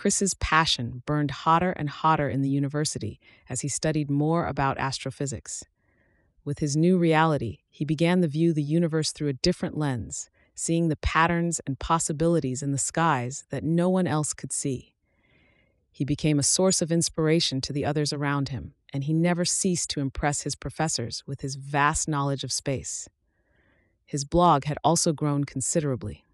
Chris's passion burned hotter and hotter in the university as he studied more about astrophysics. With his new reality, he began to view the universe through a different lens, seeing the patterns and possibilities in the skies that no one else could see. He became a source of inspiration to the others around him, and he never ceased to impress his professors with his vast knowledge of space. His blog had also grown considerably.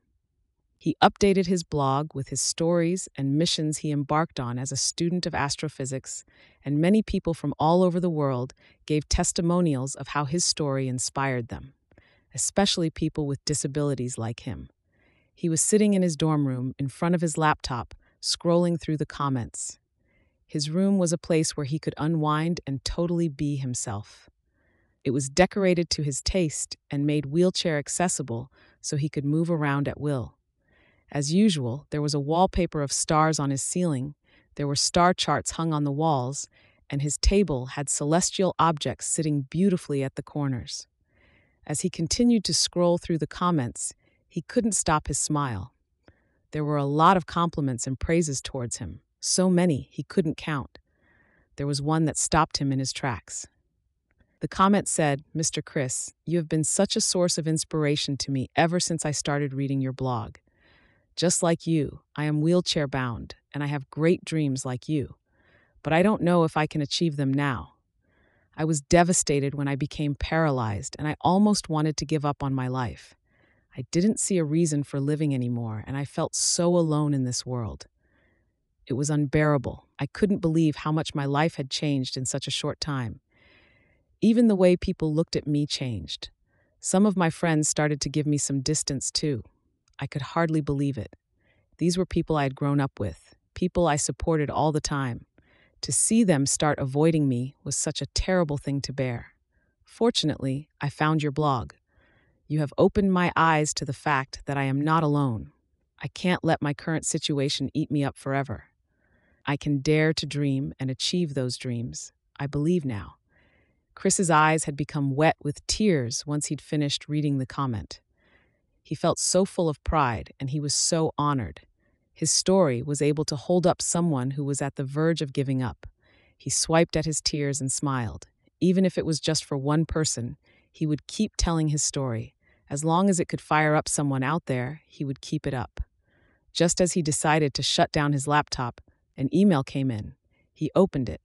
He updated his blog with his stories and missions he embarked on as a student of astrophysics, and many people from all over the world gave testimonials of how his story inspired them, especially people with disabilities like him. He was sitting in his dorm room in front of his laptop, scrolling through the comments. His room was a place where he could unwind and totally be himself. It was decorated to his taste and made wheelchair accessible so he could move around at will. As usual, there was a wallpaper of stars on his ceiling, there were star charts hung on the walls, and his table had celestial objects sitting beautifully at the corners. As he continued to scroll through the comments, he couldn't stop his smile. There were a lot of compliments and praises towards him, so many he couldn't count. There was one that stopped him in his tracks. The comment said, Mr. Chris, you have been such a source of inspiration to me ever since I started reading your blog. Just like you, I am wheelchair bound, and I have great dreams like you. But I don't know if I can achieve them now. I was devastated when I became paralyzed, and I almost wanted to give up on my life. I didn't see a reason for living anymore, and I felt so alone in this world. It was unbearable. I couldn't believe how much my life had changed in such a short time. Even the way people looked at me changed. Some of my friends started to give me some distance too. I could hardly believe it. These were people I had grown up with, people I supported all the time. To see them start avoiding me was such a terrible thing to bear. Fortunately, I found your blog. You have opened my eyes to the fact that I am not alone. I can't let my current situation eat me up forever. I can dare to dream and achieve those dreams. I believe now. Chris's eyes had become wet with tears once he'd finished reading the comment. He felt so full of pride, and he was so honored. His story was able to hold up someone who was at the verge of giving up. He swiped at his tears and smiled. Even if it was just for one person, he would keep telling his story. As long as it could fire up someone out there, he would keep it up. Just as he decided to shut down his laptop, an email came in. He opened it.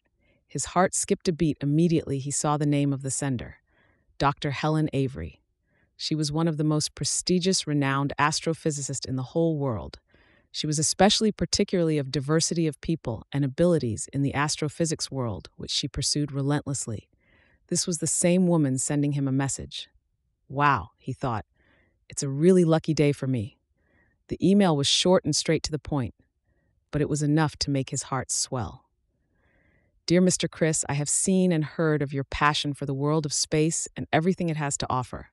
His heart skipped a beat immediately he saw the name of the sender Dr. Helen Avery. She was one of the most prestigious, renowned astrophysicists in the whole world. She was especially particularly of diversity of people and abilities in the astrophysics world, which she pursued relentlessly. This was the same woman sending him a message. Wow, he thought. It's a really lucky day for me. The email was short and straight to the point, but it was enough to make his heart swell. Dear Mr. Chris, I have seen and heard of your passion for the world of space and everything it has to offer.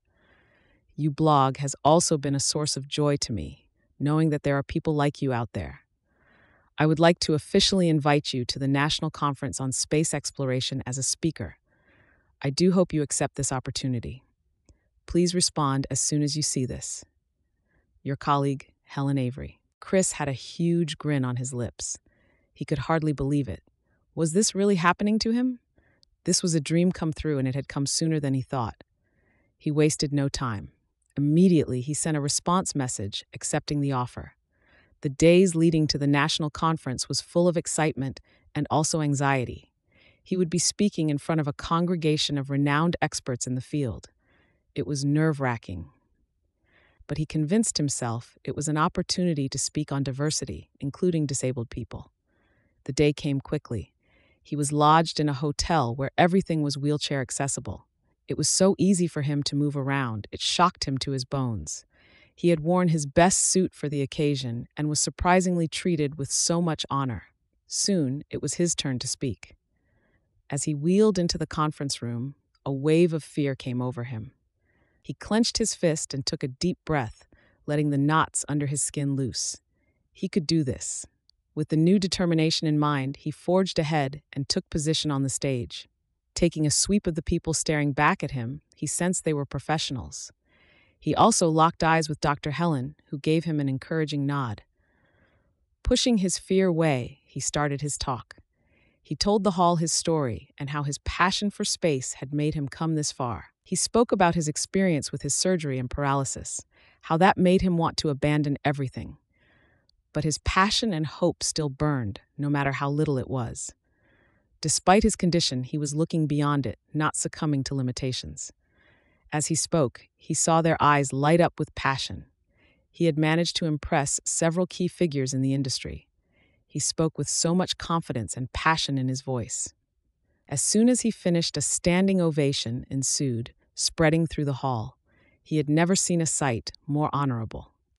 You blog has also been a source of joy to me, knowing that there are people like you out there. I would like to officially invite you to the National Conference on Space Exploration as a speaker. I do hope you accept this opportunity. Please respond as soon as you see this. Your colleague, Helen Avery. Chris had a huge grin on his lips. He could hardly believe it. Was this really happening to him? This was a dream come true, and it had come sooner than he thought. He wasted no time. Immediately, he sent a response message accepting the offer. The days leading to the national conference was full of excitement and also anxiety. He would be speaking in front of a congregation of renowned experts in the field. It was nerve wracking. But he convinced himself it was an opportunity to speak on diversity, including disabled people. The day came quickly. He was lodged in a hotel where everything was wheelchair accessible. It was so easy for him to move around, it shocked him to his bones. He had worn his best suit for the occasion and was surprisingly treated with so much honor. Soon, it was his turn to speak. As he wheeled into the conference room, a wave of fear came over him. He clenched his fist and took a deep breath, letting the knots under his skin loose. He could do this. With the new determination in mind, he forged ahead and took position on the stage. Taking a sweep of the people staring back at him, he sensed they were professionals. He also locked eyes with Dr. Helen, who gave him an encouraging nod. Pushing his fear away, he started his talk. He told the hall his story and how his passion for space had made him come this far. He spoke about his experience with his surgery and paralysis, how that made him want to abandon everything. But his passion and hope still burned, no matter how little it was. Despite his condition, he was looking beyond it, not succumbing to limitations. As he spoke, he saw their eyes light up with passion. He had managed to impress several key figures in the industry. He spoke with so much confidence and passion in his voice. As soon as he finished, a standing ovation ensued, spreading through the hall. He had never seen a sight more honorable.